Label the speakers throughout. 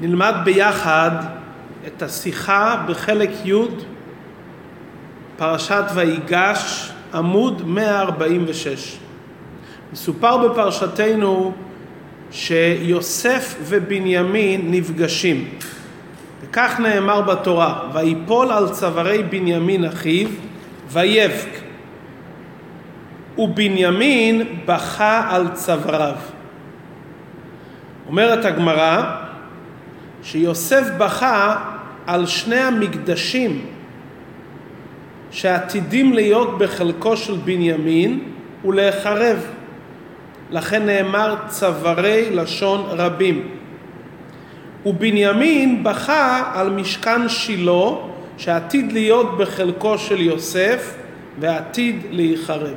Speaker 1: נלמד ביחד את השיחה בחלק י' פרשת ויגש עמוד 146. מסופר בפרשתנו שיוסף ובנימין נפגשים. וכך נאמר בתורה ויפול על צווארי בנימין אחיו ויבק ובנימין בכה על צוואריו. אומרת הגמרא שיוסף בכה על שני המקדשים שעתידים להיות בחלקו של בנימין ולהחרב. לכן נאמר צווארי לשון רבים. ובנימין בכה על משכן שילה שעתיד להיות בחלקו של יוסף ועתיד להיחרב.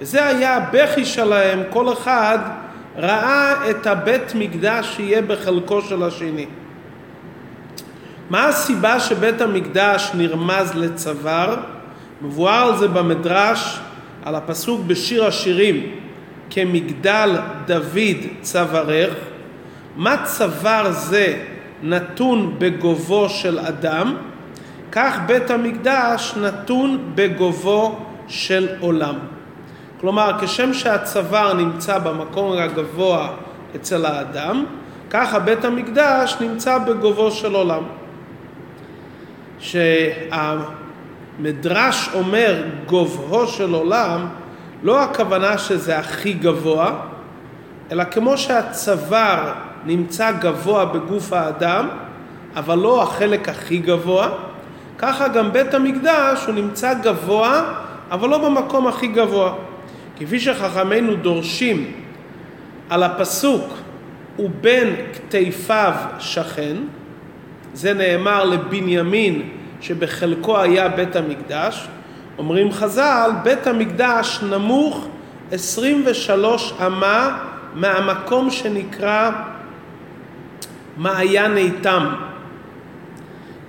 Speaker 1: וזה היה הבכי שלהם, כל אחד ראה את הבית מקדש שיהיה בחלקו של השני. מה הסיבה שבית המקדש נרמז לצוואר? מבואר על זה במדרש, על הפסוק בשיר השירים, כמגדל דוד צווארך. מה צוואר זה נתון בגובו של אדם, כך בית המקדש נתון בגובו של עולם. כלומר, כשם שהצוואר נמצא במקום הגבוה אצל האדם, ככה בית המקדש נמצא בגובו של עולם. שהמדרש אומר גובהו של עולם, לא הכוונה שזה הכי גבוה, אלא כמו שהצוואר נמצא גבוה בגוף האדם, אבל לא החלק הכי גבוה, ככה גם בית המקדש הוא נמצא גבוה, אבל לא במקום הכי גבוה. כפי שחכמינו דורשים על הפסוק ובין כתפיו שכן, זה נאמר לבנימין שבחלקו היה בית המקדש, אומרים חז"ל, בית המקדש נמוך 23 אמה מהמקום שנקרא מעיין איתם.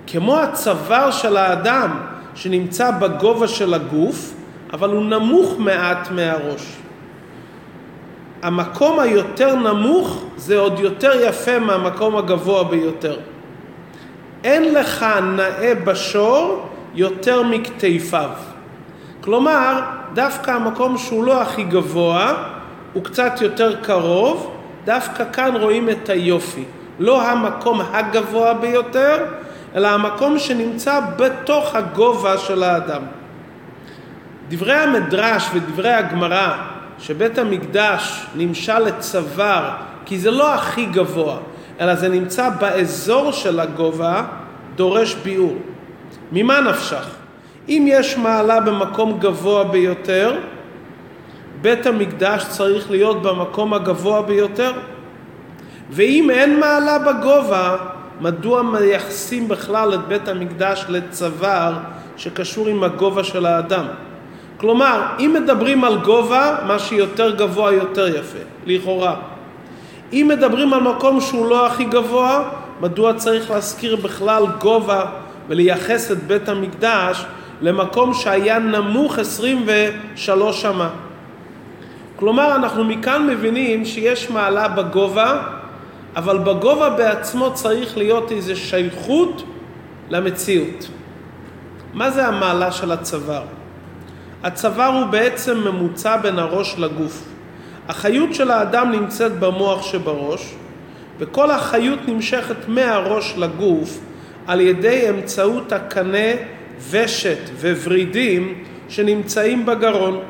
Speaker 1: כמו הצוואר של האדם שנמצא בגובה של הגוף, אבל הוא נמוך מעט מהראש. המקום היותר נמוך זה עוד יותר יפה מהמקום הגבוה ביותר. אין לך נאה בשור יותר מכתפיו. כלומר, דווקא המקום שהוא לא הכי גבוה, הוא קצת יותר קרוב, דווקא כאן רואים את היופי. לא המקום הגבוה ביותר, אלא המקום שנמצא בתוך הגובה של האדם. דברי המדרש ודברי הגמרא שבית המקדש נמשל לצוואר כי זה לא הכי גבוה אלא זה נמצא באזור של הגובה דורש ביאור. ממה נפשך? אם יש מעלה במקום גבוה ביותר בית המקדש צריך להיות במקום הגבוה ביותר ואם אין מעלה בגובה מדוע מייחסים בכלל את בית המקדש לצוואר שקשור עם הגובה של האדם? כלומר, אם מדברים על גובה, מה שיותר גבוה יותר יפה, לכאורה. אם מדברים על מקום שהוא לא הכי גבוה, מדוע צריך להזכיר בכלל גובה ולייחס את בית המקדש למקום שהיה נמוך 23 אמה? כלומר, אנחנו מכאן מבינים שיש מעלה בגובה, אבל בגובה בעצמו צריך להיות איזו שייכות למציאות. מה זה המעלה של הצוואר? הצוואר הוא בעצם ממוצע בין הראש לגוף. החיות של האדם נמצאת במוח שבראש, וכל החיות נמשכת מהראש לגוף על ידי אמצעות הקנה, ושת וורידים שנמצאים בגרון.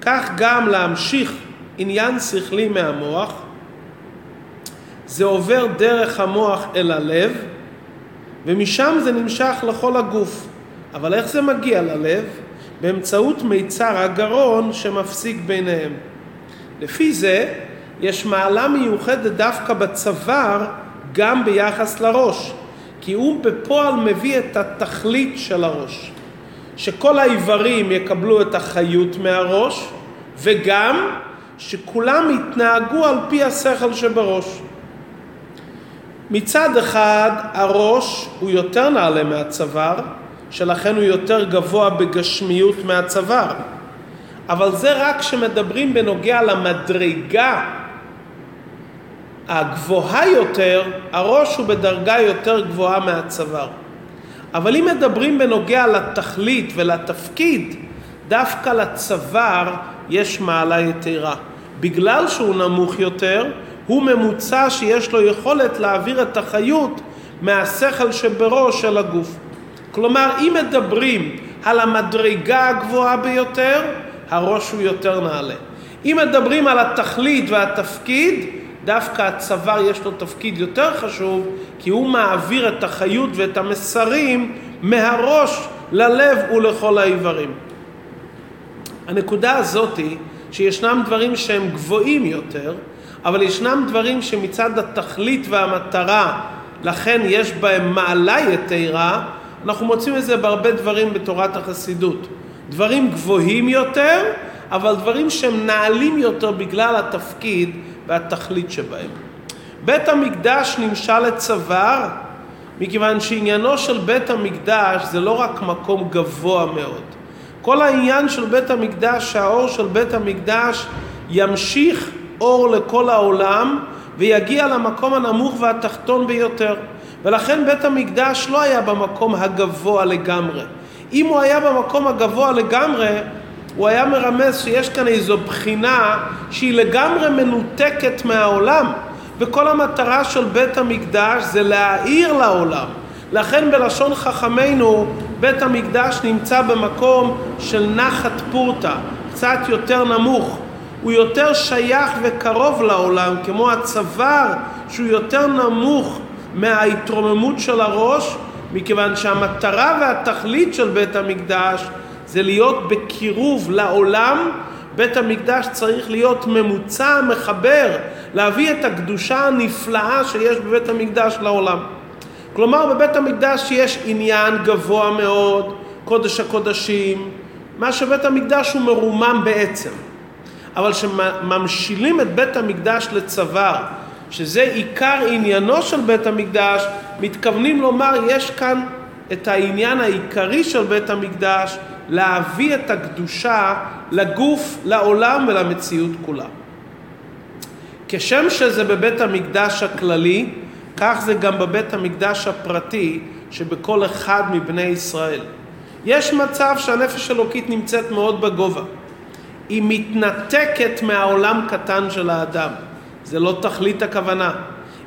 Speaker 1: כך גם להמשיך עניין שכלי מהמוח, זה עובר דרך המוח אל הלב, ומשם זה נמשך לכל הגוף. אבל איך זה מגיע ללב? באמצעות מיצר הגרון שמפסיק ביניהם. לפי זה יש מעלה מיוחדת דווקא בצוואר גם ביחס לראש, כי הוא בפועל מביא את התכלית של הראש. שכל האיברים יקבלו את החיות מהראש, וגם שכולם יתנהגו על פי השכל שבראש. מצד אחד הראש הוא יותר נעלה מהצוואר, שלכן הוא יותר גבוה בגשמיות מהצוואר. אבל זה רק כשמדברים בנוגע למדרגה הגבוהה יותר, הראש הוא בדרגה יותר גבוהה מהצוואר. אבל אם מדברים בנוגע לתכלית ולתפקיד, דווקא לצוואר יש מעלה יתרה. בגלל שהוא נמוך יותר, הוא ממוצע שיש לו יכולת להעביר את החיות מהשכל שבראש של הגוף. כלומר, אם מדברים על המדרגה הגבוהה ביותר, הראש הוא יותר נעלה. אם מדברים על התכלית והתפקיד, דווקא הצוואר יש לו תפקיד יותר חשוב, כי הוא מעביר את החיות ואת המסרים מהראש ללב ולכל האיברים. הנקודה הזאת היא שישנם דברים שהם גבוהים יותר, אבל ישנם דברים שמצד התכלית והמטרה, לכן יש בהם מעלה יתרה, אנחנו מוצאים את זה בהרבה דברים בתורת החסידות. דברים גבוהים יותר, אבל דברים שהם נעלים יותר בגלל התפקיד והתכלית שבהם. בית המקדש נמשל לצוואר, מכיוון שעניינו של בית המקדש זה לא רק מקום גבוה מאוד. כל העניין של בית המקדש, שהאור של בית המקדש ימשיך אור לכל העולם ויגיע למקום הנמוך והתחתון ביותר. ולכן בית המקדש לא היה במקום הגבוה לגמרי. אם הוא היה במקום הגבוה לגמרי, הוא היה מרמז שיש כאן איזו בחינה שהיא לגמרי מנותקת מהעולם. וכל המטרה של בית המקדש זה להאיר לעולם. לכן בלשון חכמינו, בית המקדש נמצא במקום של נחת פורתא, קצת יותר נמוך. הוא יותר שייך וקרוב לעולם, כמו הצוואר שהוא יותר נמוך מההתרוממות של הראש, מכיוון שהמטרה והתכלית של בית המקדש זה להיות בקירוב לעולם. בית המקדש צריך להיות ממוצע, מחבר, להביא את הקדושה הנפלאה שיש בבית המקדש לעולם. כלומר, בבית המקדש יש עניין גבוה מאוד, קודש הקודשים, מה שבית המקדש הוא מרומם בעצם. אבל כשממשילים את בית המקדש לצוואר, שזה עיקר עניינו של בית המקדש, מתכוונים לומר יש כאן את העניין העיקרי של בית המקדש, להביא את הקדושה לגוף, לעולם ולמציאות כולה. כשם שזה בבית המקדש הכללי, כך זה גם בבית המקדש הפרטי שבכל אחד מבני ישראל. יש מצב שהנפש האלוקית נמצאת מאוד בגובה. היא מתנתקת מהעולם קטן של האדם. זה לא תכלית הכוונה.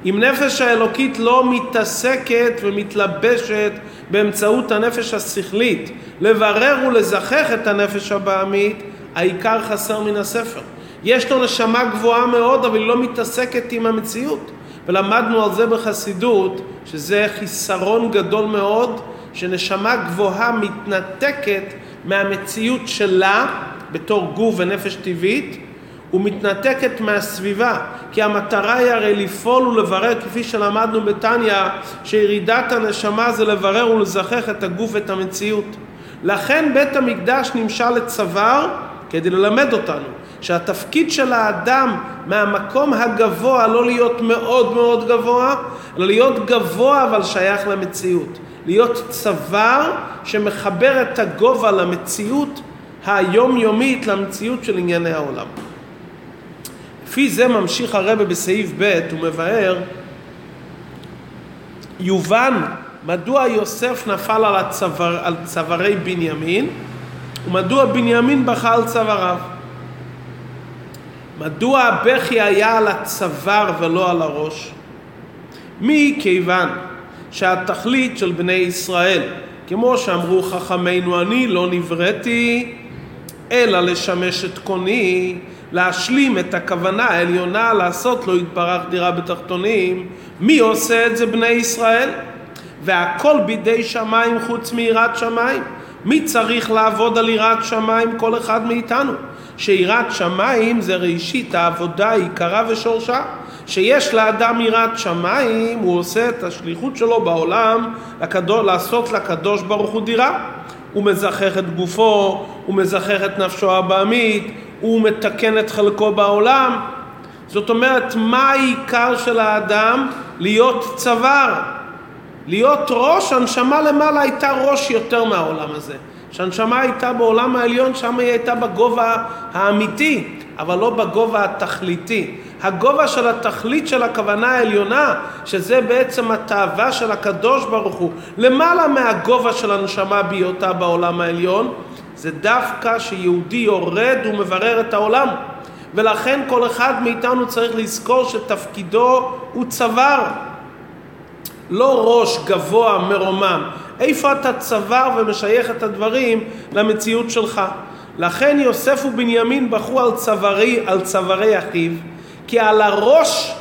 Speaker 1: אם נפש האלוקית לא מתעסקת ומתלבשת באמצעות הנפש השכלית לברר ולזכך את הנפש הבעמית, העיקר חסר מן הספר. יש לו נשמה גבוהה מאוד, אבל היא לא מתעסקת עם המציאות. ולמדנו על זה בחסידות, שזה חיסרון גדול מאוד, שנשמה גבוהה מתנתקת מהמציאות שלה בתור גוף ונפש טבעית, ומתנתקת מהסביבה, כי המטרה היא הרי לפעול ולברר, כפי שלמדנו בתניא, שירידת הנשמה זה לברר ולזכח את הגוף ואת המציאות. לכן בית המקדש נמשל לצוואר כדי ללמד אותנו שהתפקיד של האדם מהמקום הגבוה לא להיות מאוד מאוד גבוה, אלא להיות גבוה אבל שייך למציאות. להיות צוואר שמחבר את הגובה למציאות היומיומית, למציאות של ענייני העולם. לפי זה ממשיך הרבה בסעיף ב' ומבאר יובן מדוע יוסף נפל על, הצוואר, על צווארי בנימין ומדוע בנימין בכה על צוואריו. מדוע הבכי היה על הצוואר ולא על הראש? מכיוון שהתכלית של בני ישראל, כמו שאמרו חכמינו, אני לא נבראתי אלא לשמש את קוני, להשלים את הכוונה העליונה לעשות לו יתברך דירה בתחתונים, מי עושה את זה בני ישראל? והכל בידי שמיים חוץ מיראת שמיים. מי צריך לעבוד על יראת שמיים? כל אחד מאיתנו. שיראת שמיים זה ראשית העבודה עיקרה ושורשה. שיש לאדם יראת שמיים, הוא עושה את השליחות שלו בעולם לקדוש, לעשות לקדוש ברוך הוא דירה. הוא מזכך את גופו, הוא מזכך את נפשו הבעמית, הוא מתקן את חלקו בעולם. זאת אומרת, מה העיקר של האדם? להיות צוואר. להיות ראש, הנשמה למעלה הייתה ראש יותר מהעולם הזה. שהנשמה הייתה בעולם העליון, שם היא הייתה בגובה האמיתי. אבל לא בגובה התכליתי. הגובה של התכלית של הכוונה העליונה, שזה בעצם התאווה של הקדוש ברוך הוא, למעלה מהגובה של הנשמה בהיותה בעולם העליון, זה דווקא שיהודי יורד ומברר את העולם. ולכן כל אחד מאיתנו צריך לזכור שתפקידו הוא צוואר. לא ראש גבוה מרומם. איפה אתה צוואר ומשייך את הדברים למציאות שלך? לכן יוסף ובנימין בחרו על צווארי, על צווארי אחיו, כי על הראש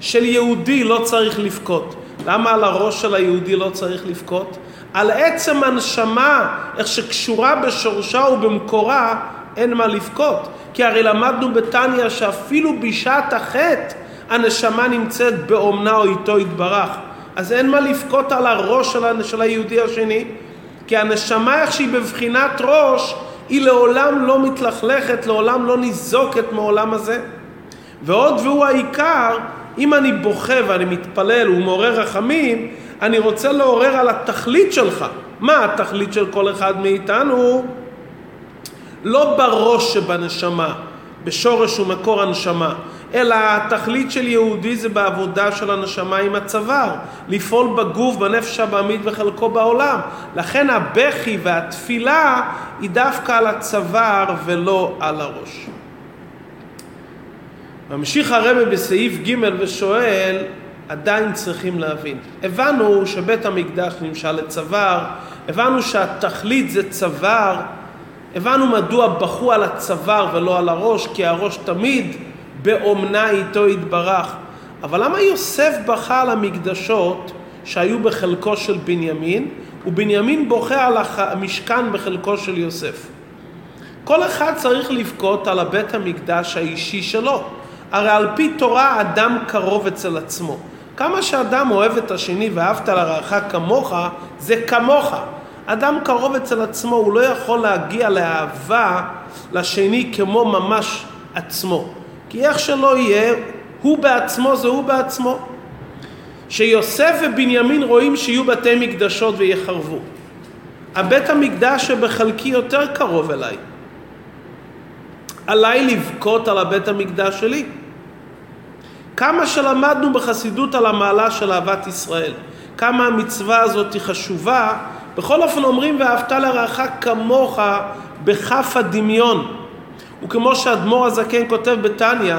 Speaker 1: של יהודי לא צריך לבכות. למה על הראש של היהודי לא צריך לבכות? על עצם הנשמה, איך שקשורה בשורשה ובמקורה, אין מה לבכות. כי הרי למדנו בתניא שאפילו בשעת החטא הנשמה נמצאת באומנה או איתו יתברך. אז אין מה לבכות על הראש של, היהודי השני, כי הנשמה איך שהיא בבחינת ראש, היא לעולם לא מתלכלכת, לעולם לא ניזוקת מעולם הזה. ועוד והוא העיקר, אם אני בוכה ואני מתפלל ומעורר רחמים, אני רוצה לעורר על התכלית שלך. מה התכלית של כל אחד מאיתנו? לא בראש שבנשמה, בשורש ומקור הנשמה, אלא התכלית של יהודי זה בעבודה של הנשמה עם הצוואר, לפעול בגוף, בנפש הבעמית וחלקו בעולם. לכן הבכי והתפילה היא דווקא על הצוואר ולא על הראש. ממשיך הרבי בסעיף ג' ושואל, עדיין צריכים להבין. הבנו שבית המקדש נמשל לצוואר, הבנו שהתכלית זה צוואר, הבנו מדוע בכו על הצוואר ולא על הראש, כי הראש תמיד באומנה איתו יתברך. אבל למה יוסף בכה על המקדשות שהיו בחלקו של בנימין, ובנימין בוכה על המשכן בחלקו של יוסף? כל אחד צריך לבכות על הבית המקדש האישי שלו. הרי על פי תורה אדם קרוב אצל עצמו. כמה שאדם אוהב את השני ואהבת לרעך כמוך, זה כמוך. אדם קרוב אצל עצמו, הוא לא יכול להגיע לאהבה לשני כמו ממש עצמו. כי איך שלא יהיה, הוא בעצמו זה הוא בעצמו. שיוסף ובנימין רואים שיהיו בתי מקדשות ויחרבו. הבית המקדש שבחלקי יותר קרוב אליי. עליי לבכות על הבית המקדש שלי. כמה שלמדנו בחסידות על המעלה של אהבת ישראל, כמה המצווה הזאת היא חשובה, בכל אופן אומרים ואהבת לרעך כמוך בכף הדמיון. וכמו שאדמו"ר הזקן כותב בתניא,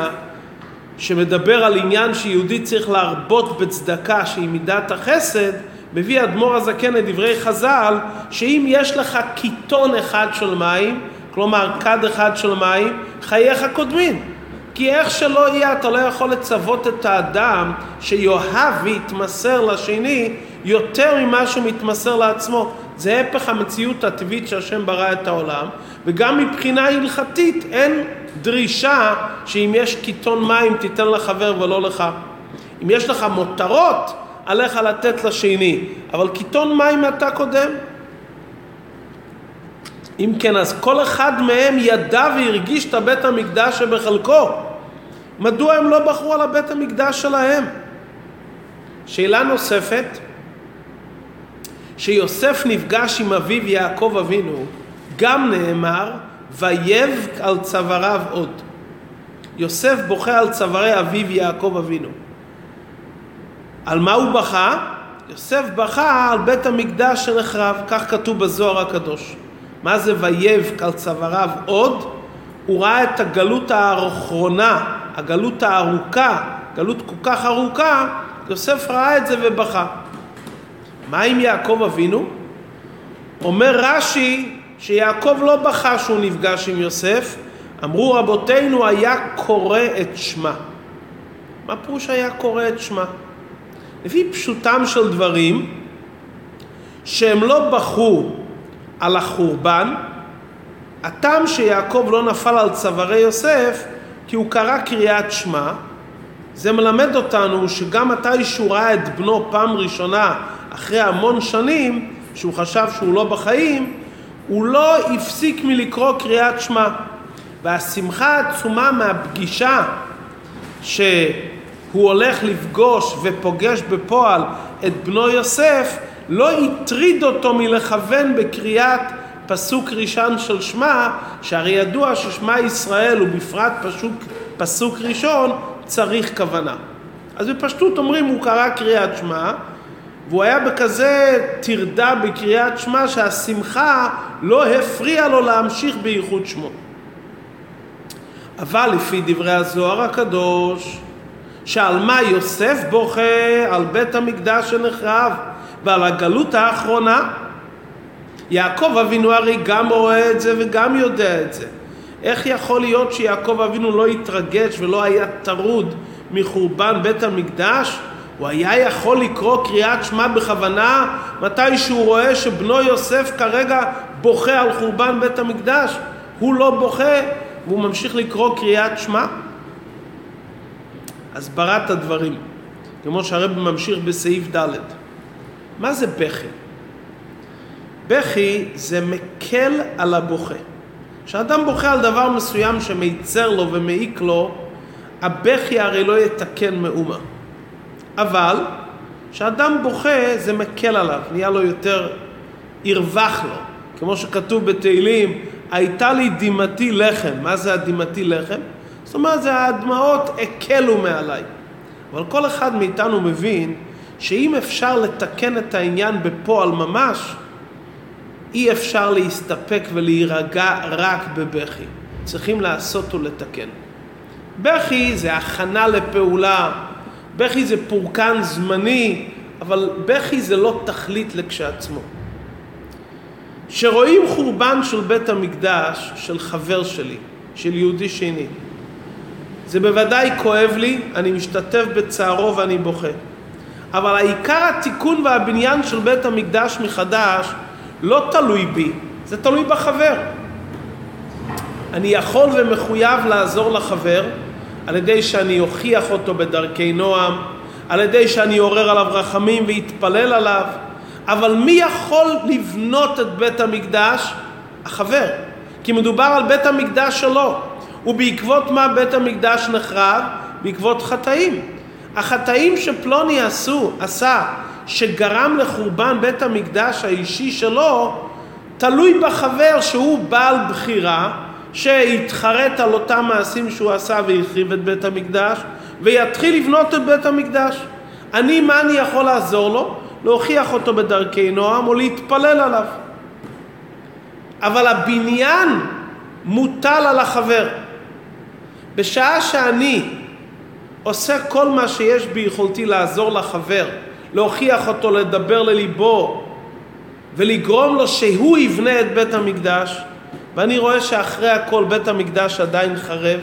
Speaker 1: שמדבר על עניין שיהודי צריך להרבות בצדקה שהיא מידת החסד, מביא אדמו"ר הזקן לדברי חז"ל, שאם יש לך קיטון אחד של מים, כלומר כד אחד של מים, חייך קודמים. כי איך שלא יהיה, אתה לא יכול לצוות את האדם שיאהב ויתמסר לשני יותר ממה שהוא מתמסר לעצמו. זה הפך המציאות הטבעית שהשם ברא את העולם, וגם מבחינה הלכתית אין דרישה שאם יש קיטון מים תיתן לחבר ולא לך. אם יש לך מותרות, עליך לתת לשני, אבל קיטון מים אתה קודם. אם כן, אז כל אחד מהם ידע והרגיש את הבית המקדש שבחלקו. מדוע הם לא בחרו על הבית המקדש שלהם? שאלה נוספת, שיוסף נפגש עם אביו יעקב אבינו, גם נאמר, ויב על צוואריו עוד. יוסף בוכה על צווארי אביו יעקב אבינו. על מה הוא בכה? יוסף בכה על בית המקדש שנחרב, כך כתוב בזוהר הקדוש. מה זה ויב על צוואריו עוד? הוא ראה את הגלות האחרונה, הגלות הארוכה, גלות כל כך ארוכה, יוסף ראה את זה ובכה. מה עם יעקב אבינו? אומר רש"י שיעקב לא בכה שהוא נפגש עם יוסף, אמרו רבותינו היה קורא את שמה. מה פירוש היה קורא את שמה? לפי פשוטם של דברים, שהם לא בכו על החורבן, הטעם שיעקב לא נפל על צווארי יוסף, כי הוא קרא קריאת שמע, זה מלמד אותנו שגם מתי שהוא ראה את בנו פעם ראשונה אחרי המון שנים, שהוא חשב שהוא לא בחיים, הוא לא הפסיק מלקרוא קריאת שמע. והשמחה העצומה מהפגישה שהוא הולך לפגוש ופוגש בפועל את בנו יוסף, לא הטריד אותו מלכוון בקריאת פסוק ראשון של שמע, שהרי ידוע ששמע ישראל ובפרט פסוק, פסוק ראשון צריך כוונה. אז בפשטות אומרים הוא קרא קריאת שמע והוא היה בכזה טרדה בקריאת שמע שהשמחה לא הפריעה לו להמשיך בייחוד שמו. אבל לפי דברי הזוהר הקדוש, שעל מה יוסף בוכה? על בית המקדש שנחרב ועל הגלות האחרונה. יעקב אבינו הרי גם רואה את זה וגם יודע את זה. איך יכול להיות שיעקב אבינו לא התרגש ולא היה טרוד מחורבן בית המקדש? הוא היה יכול לקרוא קריאת שמע בכוונה מתי שהוא רואה שבנו יוסף כרגע בוכה על חורבן בית המקדש. הוא לא בוכה והוא ממשיך לקרוא קריאת שמע. הסברת הדברים, כמו שהרב ממשיך בסעיף ד'. מה זה בכי? בכי זה מקל על הבוכה. כשאדם בוכה על דבר מסוים שמיצר לו ומעיק לו, הבכי הרי לא יתקן מאומה. אבל כשאדם בוכה זה מקל עליו, נהיה לו יותר, ירווח לו. כמו שכתוב בתהילים, הייתה לי דמעתי לחם. מה זה הדמעתי לחם? זאת אומרת, זה הדמעות הקלו מעליי. אבל כל אחד מאיתנו מבין שאם אפשר לתקן את העניין בפועל ממש, אי אפשר להסתפק ולהירגע רק בבכי. צריכים לעשות ולתקן. בכי זה הכנה לפעולה, בכי זה פורקן זמני, אבל בכי זה לא תכלית לכשעצמו. כשרואים חורבן של בית המקדש של חבר שלי, של יהודי שני, זה בוודאי כואב לי, אני משתתף בצערו ואני בוכה. אבל העיקר התיקון והבניין של בית המקדש מחדש לא תלוי בי, זה תלוי בחבר. אני יכול ומחויב לעזור לחבר על ידי שאני אוכיח אותו בדרכי נועם, על ידי שאני אעורר עליו רחמים ואתפלל עליו, אבל מי יכול לבנות את בית המקדש? החבר. כי מדובר על בית המקדש שלו. ובעקבות מה בית המקדש נחרב? בעקבות חטאים. החטאים שפלוני עשו, עשה, שגרם לחורבן בית המקדש האישי שלו, תלוי בחבר שהוא בעל בחירה, שיתחרט על אותם מעשים שהוא עשה והחריב את בית המקדש, ויתחיל לבנות את בית המקדש. אני, מה אני יכול לעזור לו? להוכיח אותו בדרכי נועם או להתפלל עליו. אבל הבניין מוטל על החבר. בשעה שאני עושה כל מה שיש ביכולתי לעזור לחבר, להוכיח אותו, לדבר לליבו ולגרום לו שהוא יבנה את בית המקדש, ואני רואה שאחרי הכל בית המקדש עדיין חרב,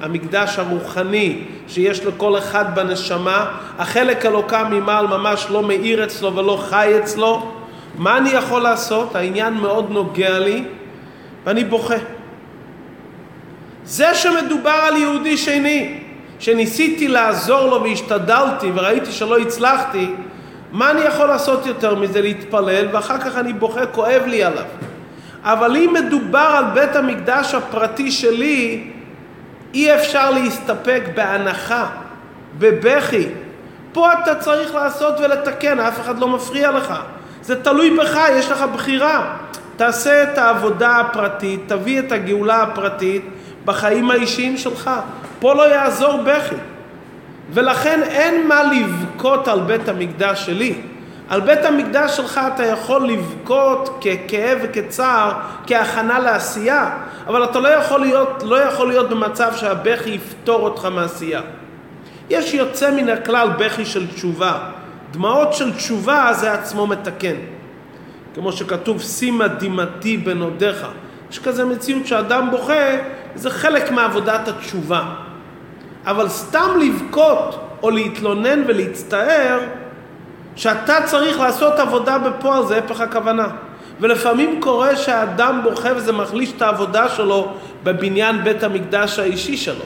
Speaker 1: המקדש הרוחני שיש לכל אחד בנשמה, החלק אלוקה ממעל ממש לא מאיר אצלו ולא חי אצלו, מה אני יכול לעשות? העניין מאוד נוגע לי ואני בוכה. זה שמדובר על יהודי שני, שניסיתי לעזור לו והשתדלתי וראיתי שלא הצלחתי, מה אני יכול לעשות יותר מזה? להתפלל ואחר כך אני בוכה, כואב לי עליו. אבל אם מדובר על בית המקדש הפרטי שלי, אי אפשר להסתפק בהנחה, בבכי. פה אתה צריך לעשות ולתקן, אף אחד לא מפריע לך. זה תלוי בך, יש לך בחירה. תעשה את העבודה הפרטית, תביא את הגאולה הפרטית בחיים האישיים שלך. פה לא יעזור בכי. ולכן אין מה לבכות על בית המקדש שלי. על בית המקדש שלך אתה יכול לבכות ככאב וכצער, כהכנה לעשייה, אבל אתה לא יכול להיות, לא יכול להיות במצב שהבכי יפתור אותך מעשייה. יש יוצא מן הכלל בכי של תשובה. דמעות של תשובה זה עצמו מתקן. כמו שכתוב, שימה דמעתי בנודיך. יש כזה מציאות שאדם בוכה, זה חלק מעבודת התשובה. אבל סתם לבכות או להתלונן ולהצטער, שאתה צריך לעשות עבודה בפועל, זה הפך הכוונה. ולפעמים קורה שהאדם בוכה וזה מחליש את העבודה שלו בבניין בית המקדש האישי שלו.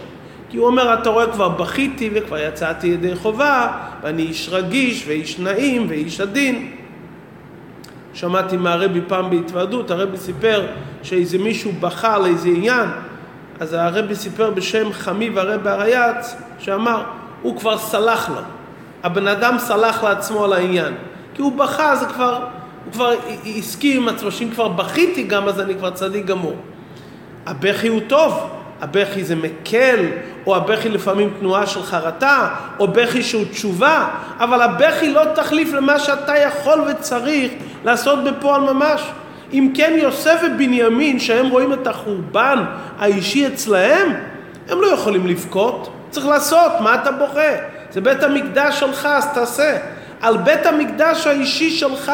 Speaker 1: כי הוא אומר, אתה רואה, כבר בכיתי וכבר יצאתי ידי חובה, ואני איש רגיש ואיש נעים ואיש עדין. שמעתי מהרבי פעם בהתוועדות, הרבי סיפר שאיזה מישהו בכה על איזה עניין, אז הרבי סיפר בשם חמיב הרבי הרייץ, שאמר, הוא כבר סלח לו. הבן אדם סלח לעצמו על העניין. כי הוא בכה, זה כבר, הוא כבר הסכים עם עצמו, שאם כבר בכיתי גם, אז אני כבר צדיק גמור. הבכי הוא טוב, הבכי זה מקל, או הבכי לפעמים תנועה של חרטה, או בכי שהוא תשובה, אבל הבכי לא תחליף למה שאתה יכול וצריך לעשות בפועל ממש. אם כן יוסף ובנימין, שהם רואים את החורבן האישי אצלהם, הם לא יכולים לבכות, צריך לעשות, מה אתה בוכה? זה בית המקדש שלך, אז תעשה. על בית המקדש האישי שלך,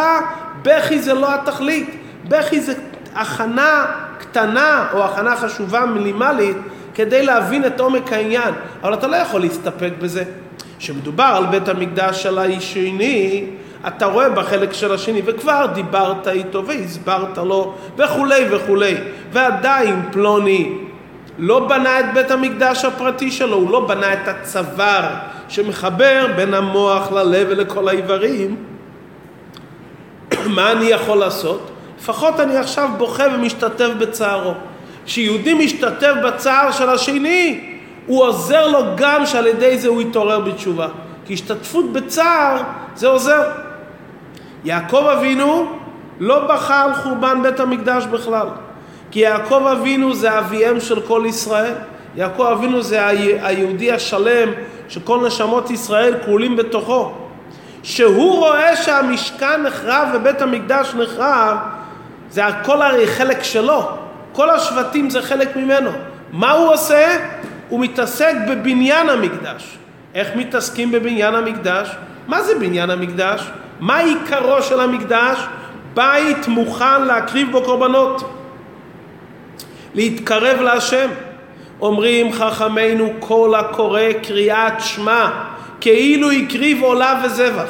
Speaker 1: בכי זה לא התכלית. בכי זה הכנה קטנה או הכנה חשובה מינימלית כדי להבין את עומק העניין. אבל אתה לא יכול להסתפק בזה. כשמדובר על בית המקדש של השני, אתה רואה בחלק של השני, וכבר דיברת איתו והסברת לו וכולי וכולי. ועדיין פלוני לא בנה את בית המקדש הפרטי שלו, הוא לא בנה את הצוואר שמחבר בין המוח ללב ולכל האיברים. מה אני יכול לעשות? לפחות אני עכשיו בוכה ומשתתף בצערו. כשיהודי משתתף בצער של השני, הוא עוזר לו גם שעל ידי זה הוא יתעורר בתשובה. כי השתתפות בצער זה עוזר. יעקב אבינו לא בכה על חורבן בית המקדש בכלל. כי יעקב אבינו זה אביהם של כל ישראל. יעקב אבינו זה היהודי השלם שכל נשמות ישראל כלולים בתוכו. שהוא רואה שהמשכן נחרב ובית המקדש נחרב, זה הכל הרי חלק שלו. כל השבטים זה חלק ממנו. מה הוא עושה? הוא מתעסק בבניין המקדש. איך מתעסקים בבניין המקדש? מה זה בניין המקדש? מה עיקרו של המקדש? בית מוכן להקריב בו קורבנות. להתקרב להשם. אומרים חכמינו כל הקורא קריאת שמע כאילו הקריב עולה וזבח.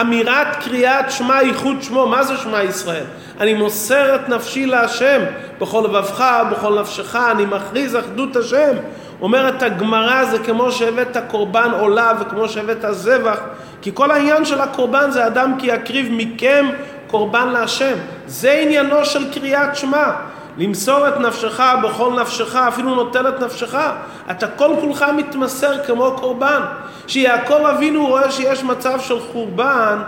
Speaker 1: אמירת קריאת שמע ייחוד שמו, מה זה שמע ישראל? אני מוסר את נפשי להשם בכל לבבך, בכל נפשך, אני מכריז אחדות השם. אומרת הגמרא זה כמו שהבאת קורבן עולה וכמו שהבאת זבח, כי כל העניין של הקורבן זה אדם כי יקריב מכם קורבן להשם. זה עניינו של קריאת שמע. למסור את נפשך בכל נפשך, אפילו נוטל את נפשך. אתה כל כולך מתמסר כמו קורבן. כשיעקב אבינו רואה שיש מצב של חורבן,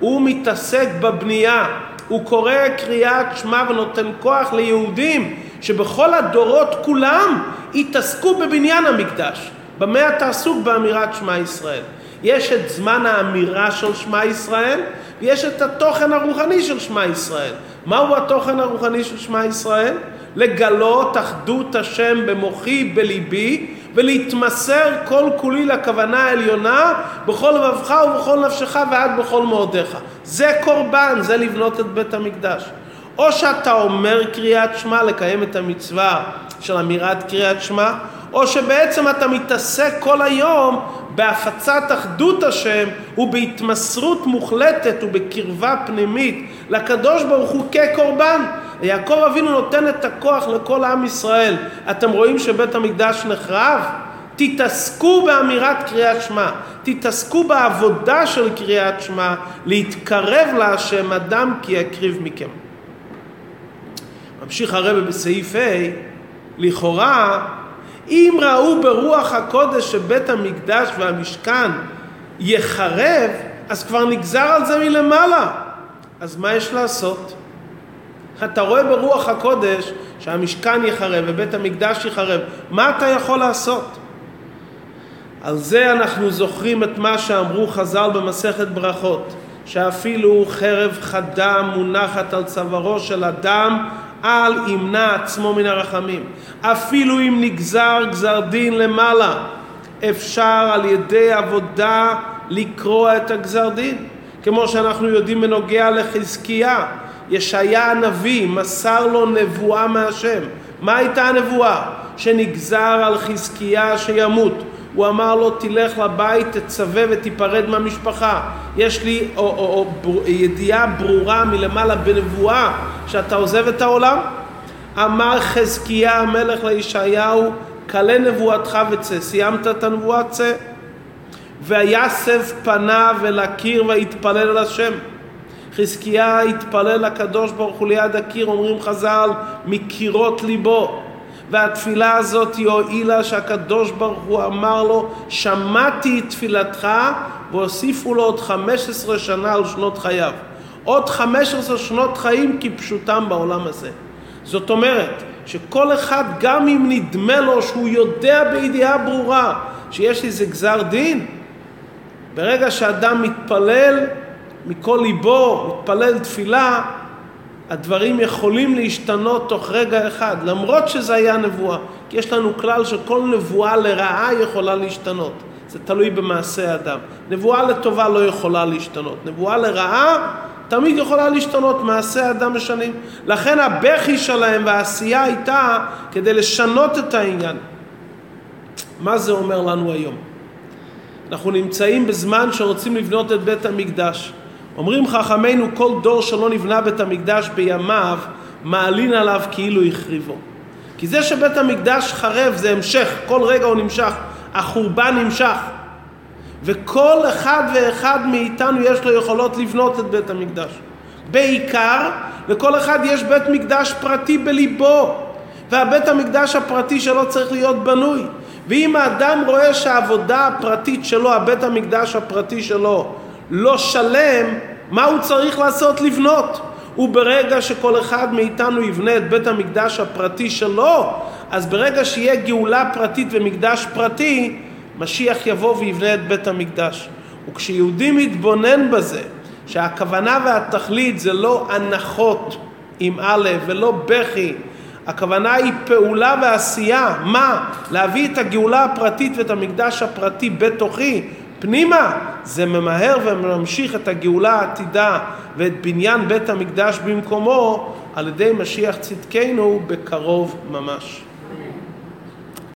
Speaker 1: הוא מתעסק בבנייה. הוא קורא קריאת שמע ונותן כוח ליהודים שבכל הדורות כולם יתעסקו בבניין המקדש. במה אתה עסוק באמירת שמע ישראל? יש את זמן האמירה של שמע ישראל ויש את התוכן הרוחני של שמע ישראל. מהו התוכן הרוחני של שמע ישראל? לגלות אחדות השם במוחי, בליבי, ולהתמסר כל כולי לכוונה העליונה בכל לבבך ובכל נפשך ועד בכל מאודיך. זה קורבן, זה לבנות את בית המקדש. או שאתה אומר קריאת שמע, לקיים את המצווה של אמירת קריאת שמע, או שבעצם אתה מתעסק כל היום בהפצת אחדות השם ובהתמסרות מוחלטת ובקרבה פנימית לקדוש ברוך הוא כקורבן. יעקב אבינו נותן את הכוח לכל עם ישראל. אתם רואים שבית המקדש נחרב? תתעסקו באמירת קריאת שמע, תתעסקו בעבודה של קריאת שמע, להתקרב להשם אדם כי יקריב מכם. ממשיך הרב בסעיף ה', לכאורה אם ראו ברוח הקודש שבית המקדש והמשכן יחרב, אז כבר נגזר על זה מלמעלה. אז מה יש לעשות? אתה רואה ברוח הקודש שהמשכן יחרב ובית המקדש יחרב, מה אתה יכול לעשות? על זה אנחנו זוכרים את מה שאמרו חז"ל במסכת ברכות, שאפילו חרב חדה מונחת על צווארו של אדם, אל ימנע עצמו מן הרחמים. אפילו אם נגזר גזר דין למעלה, אפשר על ידי עבודה לקרוע את הגזר דין. כמו שאנחנו יודעים בנוגע לחזקיה, ישעיה הנביא מסר לו נבואה מהשם. מה הייתה הנבואה? שנגזר על חזקיה שימות. הוא אמר לו תלך לבית, תצווה ותיפרד מהמשפחה. יש לי או, או, או, בר, ידיעה ברורה מלמעלה בנבואה שאתה עוזב את העולם. אמר חזקיה המלך לישעיהו, כלה נבואתך וצא. סיימת את הנבואה? צא. ויסב פניו אל הקיר ויתפלל על השם. חזקיה התפלל לקדוש ברוך הוא ליד הקיר, אומרים חז"ל, מקירות ליבו. והתפילה הזאת היא הועילה שהקדוש ברוך הוא אמר לו, שמעתי את תפילתך, והוסיפו לו עוד 15 שנה על שנות חייו. עוד 15 שנות חיים כפשוטם בעולם הזה. זאת אומרת, שכל אחד, גם אם נדמה לו שהוא יודע בידיעה ברורה שיש איזה גזר דין, ברגע שאדם מתפלל מכל ליבו, מתפלל תפילה, הדברים יכולים להשתנות תוך רגע אחד, למרות שזה היה נבואה. כי יש לנו כלל שכל נבואה לרעה יכולה להשתנות. זה תלוי במעשה האדם. נבואה לטובה לא יכולה להשתנות. נבואה לרעה תמיד יכולה להשתנות, מעשה האדם משנים. לכן הבכי שלהם והעשייה הייתה כדי לשנות את העניין. מה זה אומר לנו היום? אנחנו נמצאים בזמן שרוצים לבנות את בית המקדש. אומרים חכמינו כל דור שלא נבנה בית המקדש בימיו מעלין עליו כאילו החריבו. כי זה שבית המקדש חרב זה המשך, כל רגע הוא נמשך, החורבן נמשך. וכל אחד ואחד מאיתנו יש לו יכולות לבנות את בית המקדש. בעיקר, לכל אחד יש בית מקדש פרטי בליבו, והבית המקדש הפרטי שלו צריך להיות בנוי. ואם האדם רואה שהעבודה הפרטית שלו, הבית המקדש הפרטי שלו, לא שלם, מה הוא צריך לעשות? לבנות. וברגע שכל אחד מאיתנו יבנה את בית המקדש הפרטי שלו, אז ברגע שיהיה גאולה פרטית ומקדש פרטי, משיח יבוא ויבנה את בית המקדש. וכשיהודי מתבונן בזה, שהכוונה והתכלית זה לא הנחות עם א' ולא בכי, הכוונה היא פעולה ועשייה. מה? להביא את הגאולה הפרטית ואת המקדש הפרטי בתוכי, פנימה. זה ממהר וממשיך את הגאולה העתידה ואת בניין בית המקדש במקומו על ידי משיח צדקנו בקרוב ממש.